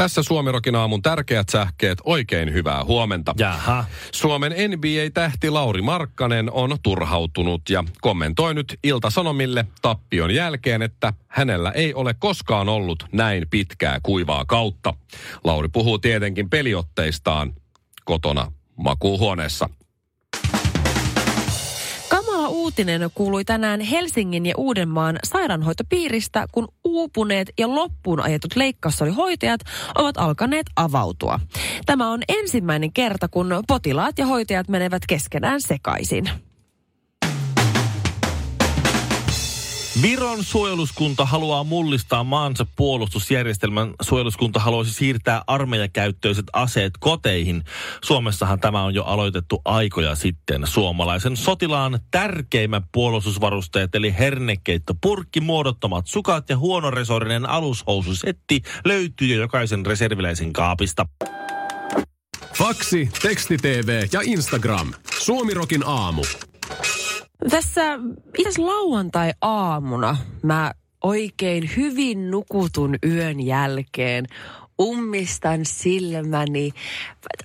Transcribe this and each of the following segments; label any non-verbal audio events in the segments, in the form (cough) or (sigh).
Tässä Suomirokin aamun tärkeät sähkeet. Oikein hyvää huomenta. Jaha. Suomen NBA-tähti Lauri Markkanen on turhautunut ja kommentoi nyt Ilta-Sanomille tappion jälkeen, että hänellä ei ole koskaan ollut näin pitkää kuivaa kautta. Lauri puhuu tietenkin peliotteistaan kotona makuuhuoneessa. Uutinen kuului tänään Helsingin ja Uudenmaan sairaanhoitopiiristä, kun uupuneet ja loppuun ajetut leikkaussalihoitajat ovat alkaneet avautua. Tämä on ensimmäinen kerta, kun potilaat ja hoitajat menevät keskenään sekaisin. Viron suojeluskunta haluaa mullistaa maansa puolustusjärjestelmän. Suojeluskunta haluaisi siirtää armeijakäyttöiset aseet koteihin. Suomessahan tämä on jo aloitettu aikoja sitten. Suomalaisen sotilaan tärkeimmät puolustusvarusteet eli hernekeitto, purkki, muodottomat sukat ja huonoresorinen alushoususetti löytyy jo jokaisen reserviläisen kaapista. Faksi, teksti-TV ja Instagram. Suomirokin aamu. Tässä itse lauantai-aamuna mä oikein hyvin nukutun yön jälkeen ummistan silmäni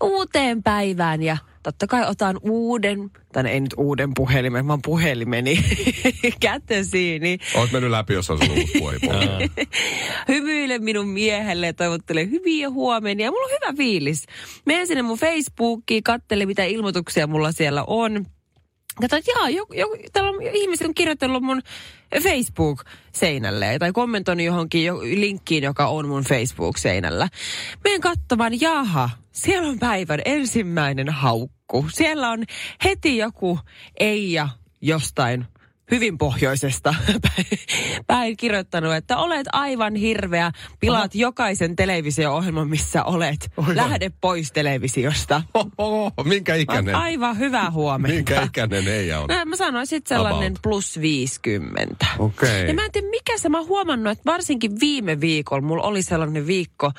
uuteen päivään ja totta kai otan uuden, tai ei nyt uuden puhelimen, vaan puhelimeni (laughs) kätesiini. Oot mennyt läpi, jos on puhelimen. (laughs) Hymyilen minun miehelle ja toivottelen hyviä huomenia. Mulla on hyvä fiilis. Menen sinne mun Facebookiin, kattele mitä ilmoituksia mulla siellä on. Katsoin, että jaa, joku, joku, täällä on ihmiset on kirjoitellut mun Facebook-seinälle tai kommentoinut johonkin jo, linkkiin, joka on mun Facebook-seinällä. Menen katsomaan, jaha, siellä on päivän ensimmäinen haukku. Siellä on heti joku Eija jostain hyvin pohjoisesta (laughs) päin kirjoittanut, että olet aivan hirveä, pilaat Oho. jokaisen televisio-ohjelman, missä olet. Oho. Lähde pois televisiosta. (laughs) Oho, minkä ikäinen? Aivan hyvää huomenta. Minkä ikäinen ei on? No, mä sanoin sitten sellainen About. plus 50. Okei. Okay. Ja mä en tiedä, mikä se, mä oon huomannut, että varsinkin viime viikolla mulla oli sellainen viikko,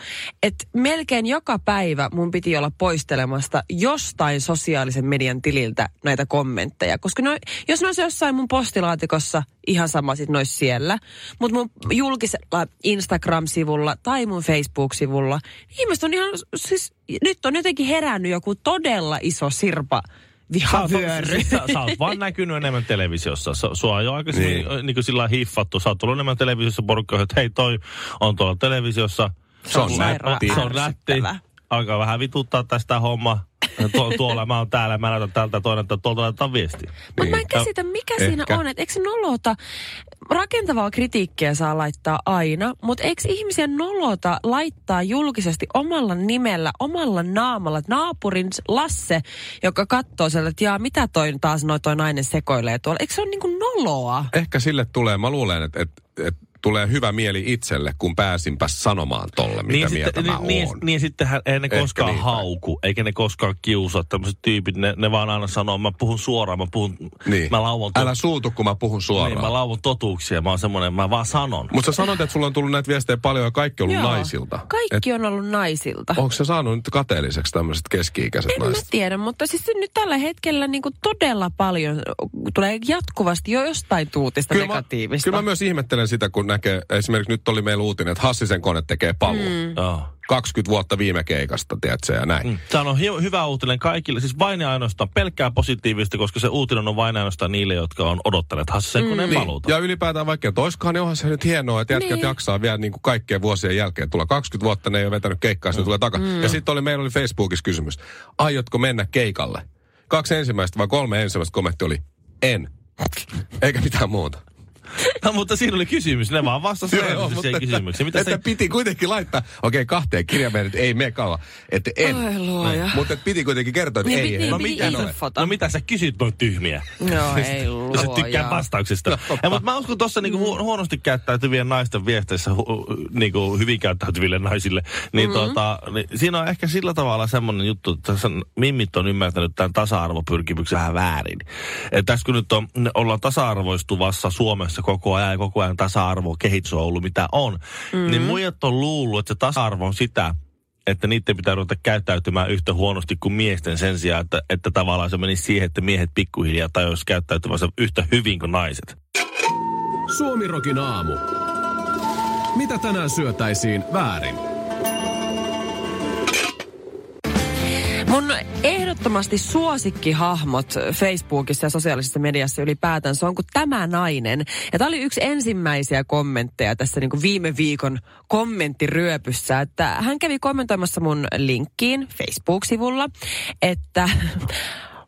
että melkein joka päivä mun piti olla poistelemasta jostain sosiaalisen median tililtä näitä kommentteja. Koska no, jos ne olisi jossain mun post postilaatikossa, ihan sama sit nois siellä. Mutta mun julkisella Instagram-sivulla tai mun Facebook-sivulla, ihmiset on ihan, siis nyt on jotenkin herännyt joku todella iso sirpa vihavyöry. Sä, sä, sä oot vaan näkynyt enemmän televisiossa. Sua on jo aikaisemmin niin. niin sillä hiffattu. Sä oot tullut enemmän televisiossa porukkaa, että hei toi on tuolla televisiossa. Se on, se on nätti. Se on nätti. Alkaa vähän vituttaa tästä homma (laughs) Tuo, tuolla mä oon täällä, mä näytän tältä toinen, että tuolta laitetaan viesti. Mutta niin. mä en käsitä, mikä Ehkä. siinä on. Että eikö se nolota, rakentavaa kritiikkiä saa laittaa aina, mutta eikö ihmisiä nolota laittaa julkisesti omalla nimellä, omalla naamalla, naapurin Lasse, joka katsoo sieltä, että jaa, mitä toi taas noi toi nainen sekoilee tuolla. Eikö se ole niin kuin noloa? Ehkä sille tulee, mä luulen, että, että, että tulee hyvä mieli itselle, kun pääsinpä sanomaan tolle, mitä niin mieltä sitten, mä niin, oon. Niin, niin sittenhän ei ne koskaan niin hauku, eikä ne koskaan kiusaa. Tämmöiset tyypit, ne, ne vaan aina sanoo, mä puhun suoraan, mä puhun, niin. mä lauan. Tot... Älä suutu, kun mä puhun suoraan. Niin, mä lauan totuuksia, mä oon semmoinen, mä vaan sanon. Mutta sä sanoit, että sulla on tullut näitä viestejä paljon ja kaikki on ollut Joo, naisilta. kaikki Et, on ollut naisilta. Onko se saanut nyt kateelliseksi tämmöiset keski-ikäiset en naiset? En mä tiedä, mutta siis nyt tällä hetkellä niin kuin todella paljon tulee jatkuvasti jo jostain tuutista kyllä negatiivista. Mä, kyllä mä myös ihmettelen sitä, kun näkee esimerkiksi nyt oli meillä uutinen, että Hassisen kone tekee pallo. Mm. Oh. 20 vuotta viime keikasta, tiedätkö, ja näin. Mm. Tämä on hi- hyvä uutinen kaikille, siis vain ja ainoastaan pelkkää positiivista, koska se uutinen on vain ainoastaan niille, jotka on odottaneet Hassisen mm. koneen niin. Ja ylipäätään vaikka toiskaan, niin onhan se nyt hienoa, että jätkät niin. jaksaa vielä niin kuin kaikkien vuosien jälkeen. Tulla 20 vuotta, ne ei ole vetänyt keikkaa, mm. tulee takaisin. Mm. Ja sitten oli, meillä oli Facebookissa kysymys, aiotko mennä keikalle? Kaksi ensimmäistä vai kolme ensimmäistä kommentti oli, en. Eikä mitään muuta. (laughs) No, mutta siinä oli kysymys. Ne vaan vastasi Joo, mutta siihen että- kysymykseen. Mitä että se... piti kuitenkin laittaa, okei okay, kahteen kirjaimen, että ei me kauan, että en. Ai luoja. Mutta piti kuitenkin kertoa, että Niin, ei, piti- niin, No, piti mitä ole? No mitä sä kysyt noin tyhmiä? No (laughs) ei Jos et tykkää luoja. vastauksista. Ja, mutta mä uskon tuossa niinku hu- huonosti käyttäytyvien naisten viesteissä hu- niinku hyvin käyttäytyville naisille, niin, mm-hmm. tota, niin siinä on ehkä sillä tavalla semmoinen juttu, että tässä on- mimmit on ymmärtänyt tämän tasa-arvopyrkimyksen vähän väärin. Et tässä kun nyt on, ollaan tasa-arvoistuvassa Suomessa koko ajan ja koko ajan tasa-arvo kehitys on ollut mitä on, mm-hmm. niin muijat on luullut, että se tasa-arvo on sitä, että niiden pitää ruveta käyttäytymään yhtä huonosti kuin miesten sen sijaan, että, että tavallaan se menisi siihen, että miehet pikkuhiljaa tajuisivat käyttäytymänsä yhtä hyvin kuin naiset. Suomirokin aamu. Mitä tänään syötäisiin väärin? Mun ehdottomasti suosikkihahmot Facebookissa ja sosiaalisessa mediassa ylipäätään se on kuin tämä nainen. Ja tämä oli yksi ensimmäisiä kommentteja tässä niin kuin viime viikon kommenttiryöpyssä, että hän kävi kommentoimassa mun linkkiin Facebook-sivulla, että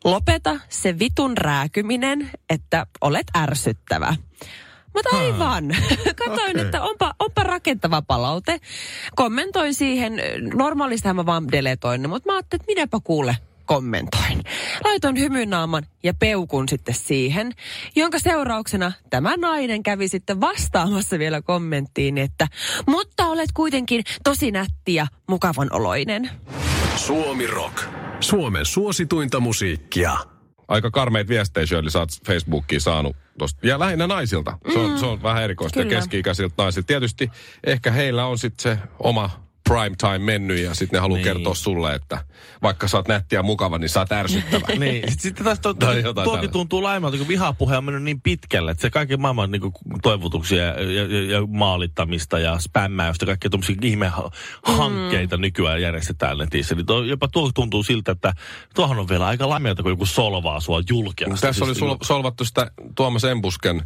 lopeta se vitun rääkyminen, että olet ärsyttävä. Mutta aivan. (laughs) Katoin, Okei. että onpa rakentava palaute. Kommentoin siihen, normaalistihan mä vaan deletoin ne, mutta mä ajattelin, että minäpä kuule kommentoin. Laitoin hymynaaman ja peukun sitten siihen, jonka seurauksena tämä nainen kävi sitten vastaamassa vielä kommenttiin, että mutta olet kuitenkin tosi nätti ja mukavan oloinen. Suomi Rock. Suomen suosituinta musiikkia. Aika karmeita viestejä, Shirley, sä oot Facebookiin saanut tosta. Ja lähinnä naisilta. Se on, se on vähän erikoista ja Kyllä. keski-ikäisiltä naisilta. Tietysti ehkä heillä on sitten se oma prime time mennyt ja sitten ne haluaa Niin. kertoa sulle, että vaikka sä oot nätti ja mukava, niin sä oot ärsyttävä. (laughs) Niin, sit- sitten taas to, Tai jotain tuokin tuntuu laimalta, kun vihapuhe on mennyt niin pitkälle, että se kaiken maailman niin toivotuksia ja, ja, ja, maalittamista ja spämmäystä, kaikkia tuommoisia ihmehankkeita mm. nykyään järjestetään netissä. Niin tuo, jopa tuo tuntuu siltä, että tuohon on vielä aika laimelta, kun joku solvaa sua julkeasti. Tässä oli Siis sul, solvattu sitä Tuomas Embusken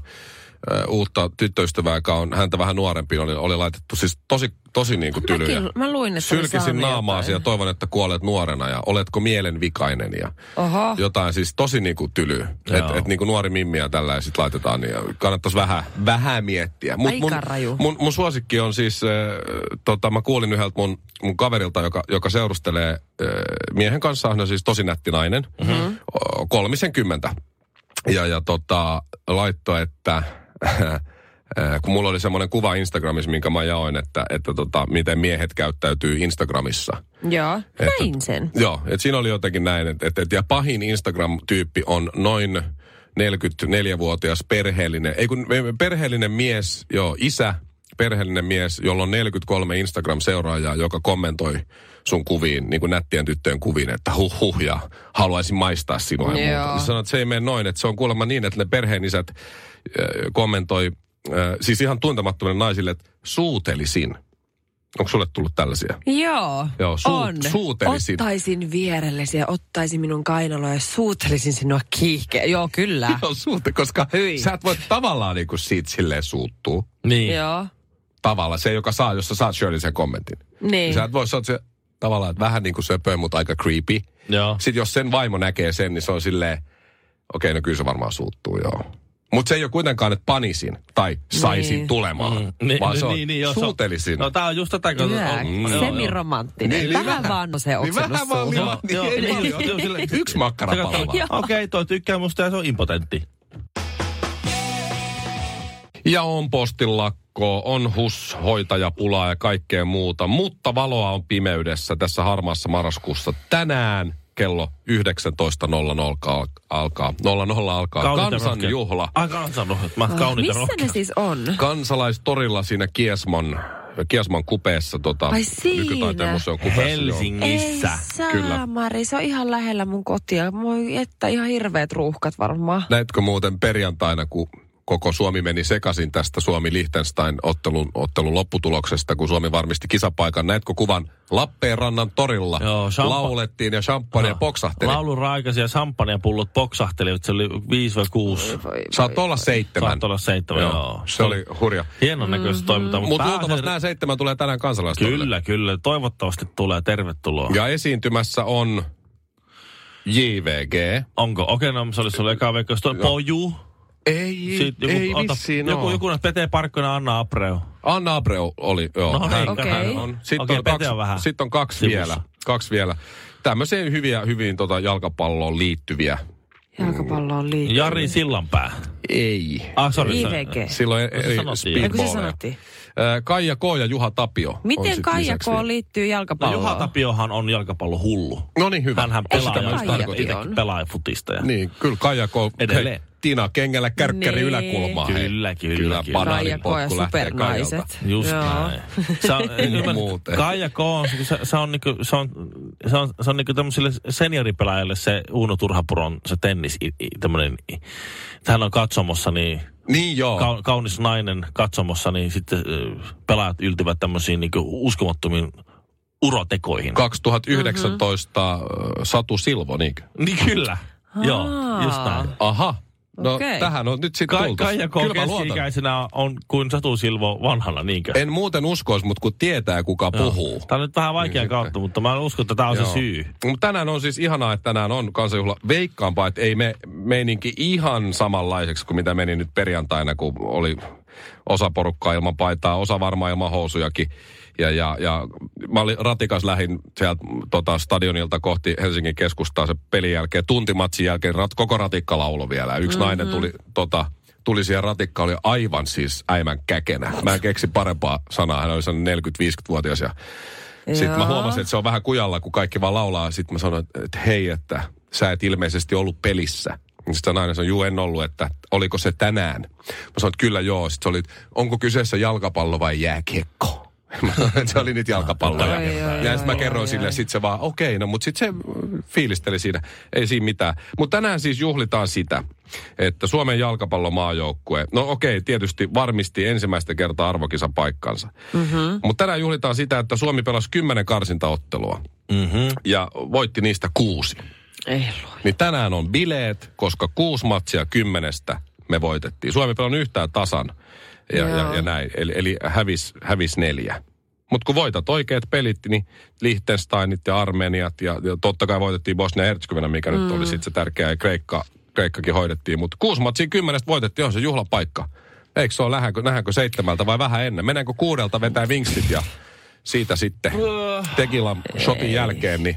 uutta tyttöystävää, joka on häntä vähän nuorempi, oli, oli laitettu siis tosi, tosi niin kuin tylyjä. Mäkin- mä luin, että Sylkisin naamaasi ja toivon, että kuolet nuorena ja oletko mielenvikainen ja Oho. jotain siis tosi niin kuin tylyä. Joo. Että et niin kuin nuori mimmi ja tällä sit laitetaan, niin kannattaisi vähän, vähän miettiä. Mut mun, raju. Mun, mun suosikki on siis, äh, tota, mä kuulin yhdeltä mun, mun kaverilta, joka, joka seurustelee äh, miehen kanssa, hän on siis tosi nätti nainen, mm-hmm. kolmisenkymmentä. Ja, ja tota, laittoi, että kun mulla oli semmoinen kuva Instagramissa, minkä mä jaoin, että, että tota, miten miehet käyttäytyy Instagramissa. Joo, näin sen. Joo, että siinä oli jotenkin näin, että, että, että ja pahin Instagram-tyyppi on noin 44-vuotias perheellinen, ei kun perheellinen mies, joo, isä, perheellinen mies, jolla on 43 Instagram-seuraajaa, joka kommentoi sun kuviin, niin kuin nättien tyttöjen kuviin, että huh huh ja haluaisin maistaa sinua ja Joo. muuta. Niin Sanoit, että se ei mene noin, että se on kuulemma niin, että ne perheenisät äh, kommentoi, äh, siis ihan tuntemattomille naisille, että suutelisin. Onko sulle tullut tällaisia? Joo, Joo, suu- on. suutelisin. Ottaisin vierellesi ja ottaisin minun kainaloa ja suutelisin sinua kiihkeä. Joo, kyllä. (laughs) Joo, suute, koska Hyi. sä et voi tavallaan niinku siitä silleen suuttua. Niin. Joo, Tavallaan se, joka saa, jos sä saat Shirley sen kommentin. niin. Sä et voi, sä oot se tavallaan, että vähän niin kuin söpö, mutta aika creepy. Joo. Sitten jos sen vaimo näkee sen, niin se on silleen, okei, okay, no kyllä se varmaan suuttuu, joo. Mutta se ei ole kuitenkaan, että panisin tai saisin Niin. tulemaan, Mm, niin, vaan se on niin, niin, joo, se on- suutelisin. No tää on just tätä, kun... On- joo, joo. semiromanttinen. Niin, niin vähän vaan se niin oksennus vähän vaan, suuhun. niin, niin, Joo, niin, joo, sille- Yksi. Okei, okay, toi tykkää musta ja se on impotentti. Ja on postilakko, on hus, hoitajapulaa ja kaikkea muuta, mutta valoa on pimeydessä tässä harmaassa marraskuussa tänään kello 19.00 alkaa, alkaa, 00 alkaa Kauniita kansanjuhla. Ai kansanjuhla. Mä kauniita Missä ne rohkeita. siis on? Kansalaistorilla siinä Kiesman, Kiesman kupeessa, tota, Ai siinä. nykytaiteen museon kupeessa. joo. Helsingissä. Ei Kyllä. saamari, se on ihan lähellä mun kotia. Moi, että ihan hirveät ruuhkat varmaan. Näetkö muuten perjantaina, kun koko Suomi meni sekaisin tästä Suomi-Liechtenstein ottelun, ottelun lopputuloksesta, kun Suomi varmisti kisapaikan. Näetkö kuvan Lappeenrannan torilla? Joo, champa- Laulettiin ja champagne poksahteli. Laulun raikasi ja champagnepullot poksahtelivat. Se oli 5 vai 6. Saat olla seitsemän. Saat olla seitsemän, joo. Se oli hurja. Hienon näköistä toimintaa. Mutta pääasia- luultavasti nämä seitsemän tulee tänään kansalaistorille. Kyllä, kyllä. Toivottavasti tulee. Tervetuloa. Ja esiintymässä on JVG. Onko? Okei, no se oli sulle eka veikko. Toi Poju. Ei, Sitten ei ota- vissiin joku, joku näistä Pete Parkkonen Anna Abreu. Anna Abreu oli, joo. No hän, niin. Okei. hän on. Sitten Okei, on, kaksi, on vähän sit on kaksi sivussa. vielä. Kaksi vielä. Tämmöisiä hyviä, hyvin tota jalkapalloon liittyviä. Jalkapalloon liittyy. Jari Sillanpää. Ei. Ah, sorry. IVG. Silloin No eri sanottiin. Eikö se speedballeja. Kaija K. ja Juha Tapio. Miten Kaija K. liittyy No, jalkapalloon? Juha Tapiohan on jalkapallo hullu. No niin, hyvä. Hänhän pelaa ja pelaa futista. Ja... Niin, kyllä Kaija K. Edelleen. Tina Kengellä kärkkäri Niin. yläkulmaa. Kyllä, kyllä, Kyllä kyllä. Kaija K. ja banaanipotku lähtee Kaijalta. supernaiset. Just Joo. näin. Se on, ymmärrät, muuten. Kaija K. on- Se, se on niinku, se on, se on, se on niinku tämmöisille senioripelaajille se Uno Turhapuron se tennis, i- hän on katsomossa niin Niin joo. ka, kaunis nainen katsomossa, niin sitten ö, pelaajat yltyvät tämmöisiin niinku uskomattomiin urotekoihin. 2019 Mhm. mm-hmm. Satu Silvo, niinkö? niin kyllä. Joo, just näin. Aha. No Okei. tähän on nyt sitten Ka- tultu. Kaija K. Keski-ikäisenä on kuin Satu Silvo vanhana, niinkö? En muuten uskoisi, mutta kun tietää kuka puhuu. Tämä on nyt vähän vaikea Niin kautta, mutta mä uskon, että tämä on Joo. se syy. Mutta tänään on siis ihanaa, että tänään on kansanjuhla. Veikkaanpa, että ei me meininki ihan samanlaiseksi kuin mitä meni nyt perjantaina, kun oli osa porukkaa ilman paitaa, osa varmaan ilman housujakin. Ja, ja, ja mä olin ratikas lähin sieltä tota, stadionilta kohti Helsingin keskustaa se pelin jälkeen. Tuntimatsin jälkeen rat, koko ratikka laulo vielä. Yksi mm-hmm. nainen tuli, tota, tuli siihen ratikkaan, oli aivan siis äimän käkenä. Mä en keksi parempaa sanaa. Hän oli sellainen 40-50-vuotias ja sitten mä huomasin, että se on vähän kujalla, kun kaikki vaan laulaa. Sitten mä sanoin, että hei, että sä et ilmeisesti ollut pelissä. Sitten se nainen sanoi, juu en ollut, että oliko se tänään. Mä sanoin, että kyllä joo. Sitten se oli, että onko kyseessä jalkapallo vai jääkiekko? (laughs) Se oli nyt jalkapalloja. Ja oi, sitten mä oi, kerroin oi, sille, oi. sitten se vaan, okei, no mutta sitten se fiilisteli siinä. Ei siinä mitään. Mutta tänään siis juhlitaan sitä, että Suomen jalkapallomaajoukkue, no okei, tietysti varmisti ensimmäistä kertaa arvokisan paikkansa. Mm-hmm. Mutta tänään juhlitaan sitä, että Suomi pelasi kymmenen karsintaottelua Mm-hmm. ja voitti niistä kuusi. Ei luo. Niin tänään on bileet, koska kuusi matsia kymmenestä me voitettiin. Suomi pelannut yhtään tasan ja, ja, Joo. ja näin, eli, eli hävis, hävis neljä. Mutta kun voitat oikeat pelit, niin Liechtensteinit ja Armeniat ja, ja totta kai voitettiin Bosnia Herzegovina, mikä mm. nyt oli sitten se tärkeä ja Kreikka, Kreikkakin hoidettiin. Mutta kuusi matsia kymmenestä voitettiin, on se juhlapaikka. Eikö se ole, nähdäänkö, nähdäänkö seitsemältä vai vähän ennen? Mennäänkö kuudelta vetää vingstit ja siitä sitten tekilan shotin jälkeen, niin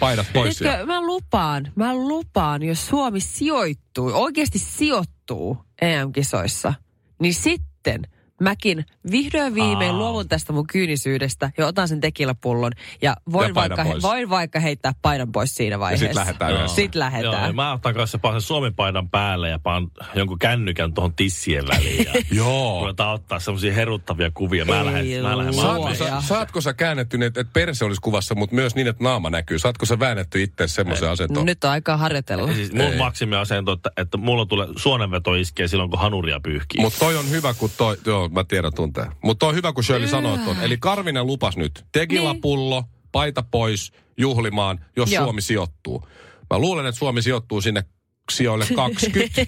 paidat pois. ja- Tiedätkö, mä lupaan, mä lupaan, jos Suomi sijoittuu, oikeasti sijoittuu EM-kisoissa, niin sitten sitten – mäkin vihdoin viimein Aa. luovun tästä mun kyynisyydestä ja otan sen tekilapullon ja voin, Ja vaikka, pois. voin vaikka heittää paidan pois siinä vaiheessa. sit lähdetään yhdessä. Sitten Joo, lähdetään. ja mä otan kanssa pahan Suomen paidan päälle ja paan jonkun kännykän tuohon tissien väliin. Ja (laughs) Joo. ruvetaan ottaa semmoisia heruttavia kuvia. Mä Ei lähden, mä lähden. Saatko sä, saatko sä käännetty niin, että, perse olisi kuvassa, mutta myös niin, että naama näkyy? Saatko sä väännetty itse semmoisen asentoon? Nyt on aikaa harjoitella. Ja Siis mun maksimiasento, että, että mulla tulee suonenveto iskee silloin, kun hanuria pyyhkii. Mutta toi on hyvä, kun toi, joo, mä tiedän tunteen. Mutta on hyvä, kun Shirley sanoi ton. Eli Karvinen lupas nyt. Tekilapullo, paita pois, juhlimaan, jos Joo. Suomi sijoittuu. Mä luulen, että Suomi sijoittuu sinne sijoille (laughs) 20.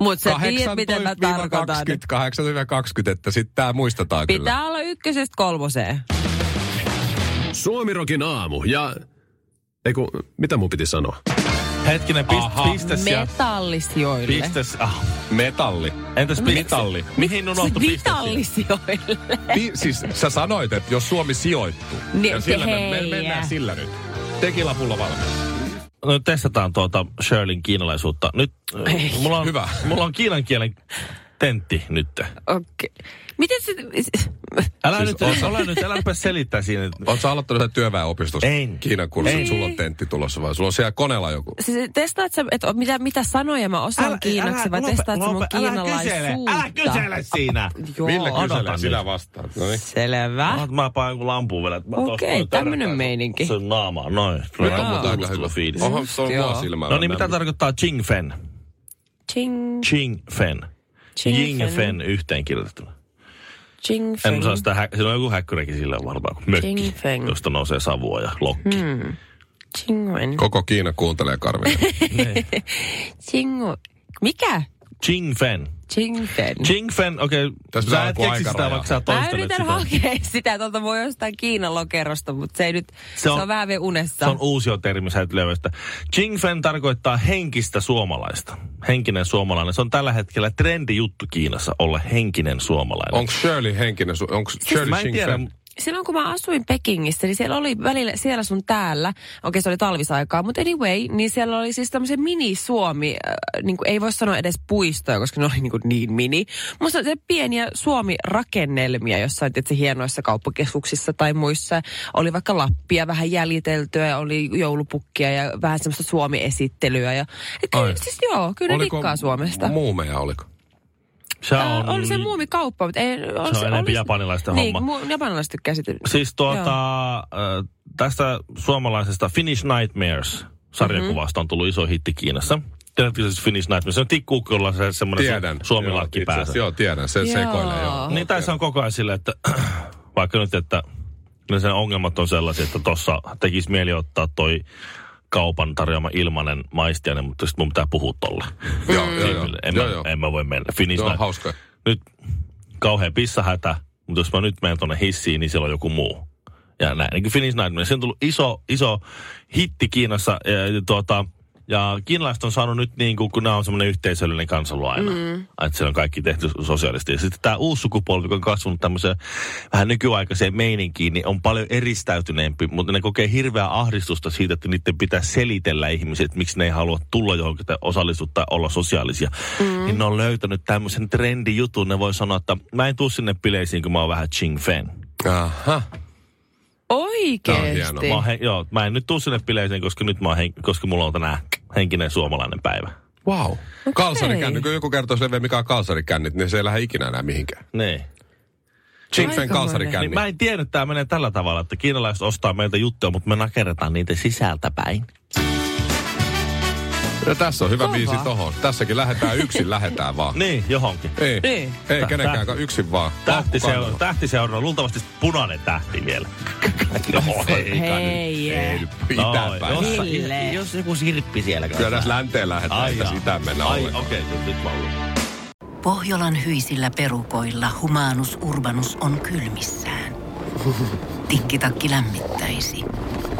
Mutta sä tiedät, mitä mä tarkoitan. 18-20, että sitten tää muistetaan kyllä. Pitää olla ykkösestä kolmoseen. Suomirokin aamu ja... Eiku, mitä mun piti sanoa? Hetkinen, pist, Aha. pistes ja... Metallisijoille. Pistes, ah. Metalli. Entäs pistes? Mitalli. Mihin unohtui pistes? Metallisijoille. Pi- (laughs) siis sä sanoit, että jos Suomi sijoittuu. Niin, ja sillä me, me hei. mennään sillä nyt. Tekilapullo valmis. No nyt testataan tuota Shirleyn kiinalaisuutta. Nyt äh, Ei. mulla on, Hyvä. mulla on kiinan kielen tentti nyt. Okei. Miten se... Älä Siis nyt, oot sä- ole nyt, älä rupea selittää siinä. Oletko sä aloittanut sen työväenopistossa? En. Kiinan kurssilla. En. Sulla on tentti tulossa vai? Sulla on siellä koneella joku? Siis testaat sä, että mitä, mitä sanoja mä osaan kiinaksi vai testaat sä mun kiinalaisuutta? älä kysele siinä. Joo. Ville kyselee, odotan sinä nyt. vastaat. No niin. Selvä. Mä, mä paan joku lampuun vielä. että mä tuosta Okei, noin tämmönen meininki. Sen naamaan, noin. Nyt on muuta aika hyvä. Oho, se on mua silmällä. No niin, mitä tarkoittaa Ching Fen? Ching, Ching Fen. Ching Jing Fen. Fen yhteen kirjoitettuna. ching En osaa sitä, hä- siinä on joku häkkyräkin sillä varmaan, kun mökki, Ching Feng. josta nousee savua ja lokki. Hmm. Ching wen. Koko Kiina kuuntelee Karvinen. (laughs) Ching... Mikä? Ching Fen. Chingfen. Chingfen, okei, okay, Tässä sä pitää et keksi sitä, vaikka sä Mä toistelet yritän sitä. hakea sitä tuolta voi jostain Kiinan lokerosta, mutta se ei nyt, se, Se on, on- vähän vielä unessa. Se on uusio termi, sä et löydä Chingfen tarkoittaa henkistä suomalaista. Henkinen suomalainen. Se on tällä hetkellä trendi juttu Kiinassa olla henkinen suomalainen. Onko Shirley henkinen, su- onko Shirley Siis mä en tiedä, Ching-Fen? Silloin kun mä asuin Pekingissä, niin siellä oli välillä siellä sun täällä, okei se oli talvisaikaa, mutta anyway, niin siellä oli siis tämmöisen mini-Suomi, äh, niin kuin ei voi sanoa edes puistoja, koska ne oli niin, kuin niin mini. Mutta se pieniä Suomi-rakennelmia jossain tietysti hienoissa kauppakeskuksissa tai muissa. Oli vaikka Lappia vähän jäljiteltyä, oli joulupukkia ja vähän semmoista Suomi-esittelyä. Ja, et kyllä, siis joo, kyllä ne dikkaa Suomesta. muumeja, oliko? Se Äh, on... oli se muumikauppa, mutta ei... Se on enempi japanilaisten niin, homma. Mu, japanilaiset tykkää sitä. Siis tuota, äh, tästä suomalaisesta Finnish Nightmares sarjakuvasta on tullut iso hitti Kiinassa. Tiedätkö siis Finnish Nightmares? Se on tikkuukkolla se semmoinen Tiedän. suomilakki päässä. Joo, tiedän. Se Joo. sekoilee, joo. Niin tai se on koko ajan silleen, että (clears throat) vaikka nyt, että ne sen ongelmat on sellaisia, että tuossa tekisi mieli ottaa toi kaupan tarjoama ilmanen maistiainen, mutta sitten mun pitää puhua tolle. Joo, joo, joo. En, joo, mä, joo. en mä voi mennä. Finnish Joo, hauska. nyt kauhean pissahätä, mutta jos mä nyt menen tuonne hissiin, niin siellä on joku muu. Ja näin, niin kuin Finnish Nightmare. Se on tullut iso, iso hitti Kiinassa. Ja, tuota, ja kiinalaiset on saanut nyt niin kuin, kun nämä on semmoinen yhteisöllinen kansalo aina. Mm. Että se on kaikki tehty sosiaalisesti. Ja sitten tämä uusi sukupolvi, joka on kasvanut tämmöiseen vähän nykyaikaiseen meininkiin, niin on paljon eristäytyneempi, mutta ne kokee hirveää ahdistusta siitä, että niiden pitää selitellä ihmiset, että miksi ne ei halua tulla johonkin tai osallistua tai olla sosiaalisia. Mm. Niin ne on löytänyt tämmöisen trendijutun. Ne voi sanoa, että mä en tuu sinne bileisiin, kun mä oon vähän Ching Fen. Aha. Oikeesti. Mä, he, joo, mä en nyt tuu sinne bileisiin, koska nyt mä oon hen, koska mulla on tänään henkinen suomalainen päivä. Wow. Kalsarikännit. Kun joku kertoo sille, mikä on kalsarikännit, niin se ei lähde ikinä enää mihinkään. Niin. Chingfen kalsarikänni. Niin mä en tiennyt, että tämä menee tällä tavalla, että kiinalaiset ostaa meiltä juttuja, mutta me nakerretaan niitä sisältä päin. Ja tässä on hyvä Kova. biisi tohon. Tässäkin lähetään yksin, lähetään vaan. Niin, johonkin. Ei, Niin. ei kenenkään, tä- yksin vaan. Tähtiseura, tähtiseura, luultavasti punainen tähti vielä. (laughs) no, ei Hei. Ei nyt No, itäänpäin. jos, jos joku sirppi siellä. Kyllä tässä länteen lähdetään, Ai että sitä mennä Ai, okei, okay, nyt mä. Pohjolan hyisillä perukoilla humanus urbanus on kylmissään. Tikkitakki lämmittäisi.